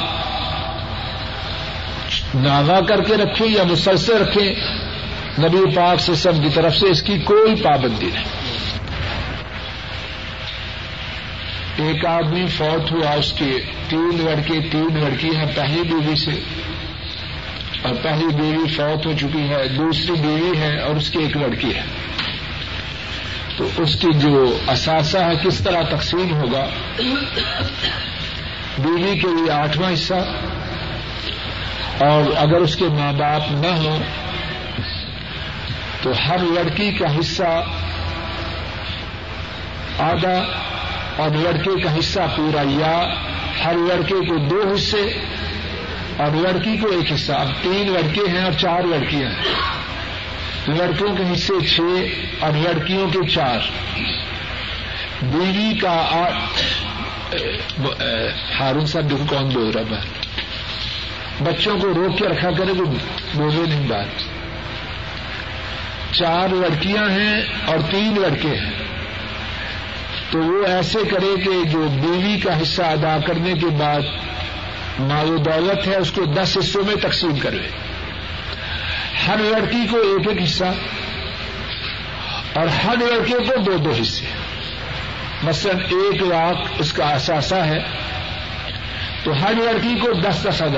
ناغا کر کے رکھیں یا مسلسل رکھیں، نبی پاک سے سب کی طرف سے اس کی کوئی پابندی نہیں۔ ایک آدمی فوت ہوا، اس کے تین لڑکے تین لڑکی ہیں، پہلی بیوی سے۔ اور پہلی بیوی فوت ہو چکی ہے، دوسری بیوی ہے اور اس کی ایک لڑکی ہے۔ تو اس کی جو اثاثہ ہے کس طرح تقسیم ہوگا؟ بیوی کے لیے آٹھواں حصہ اور اگر اس کے ماں باپ نہ ہوں، تو ہر لڑکی کا حصہ آدھا اور لڑکے کا حصہ پورا یا ہر لڑکے کو دو حصے اور لڑکی کو ایک حصہ، اب تین لڑکے ہیں اور چار لڑکیاں ہیں۔ لڑکوں کے حصے چھ اور لڑکیوں کے چار۔ بیوی کا ہارون صاحب دیکھو کون بول رہا ہے۔ بچوں کو روک کے رکھا کرے وہ بولے نہیں بات۔ چار لڑکیاں ہیں اور تین لڑکے ہیں۔ تو وہ ایسے کرے کہ جو بیوی کا حصہ ادا کرنے کے بعد مال دولت ہے، اس کو دس حصوں میں تقسیم کرے ہر لڑکی کو ایک ایک حصہ اور ہر لڑکے کو دو دو حصے۔ مثلاً ایک لاکھ اس کا اثاثہ ہے، تو ہر لڑکی کو دس دس ہزار۔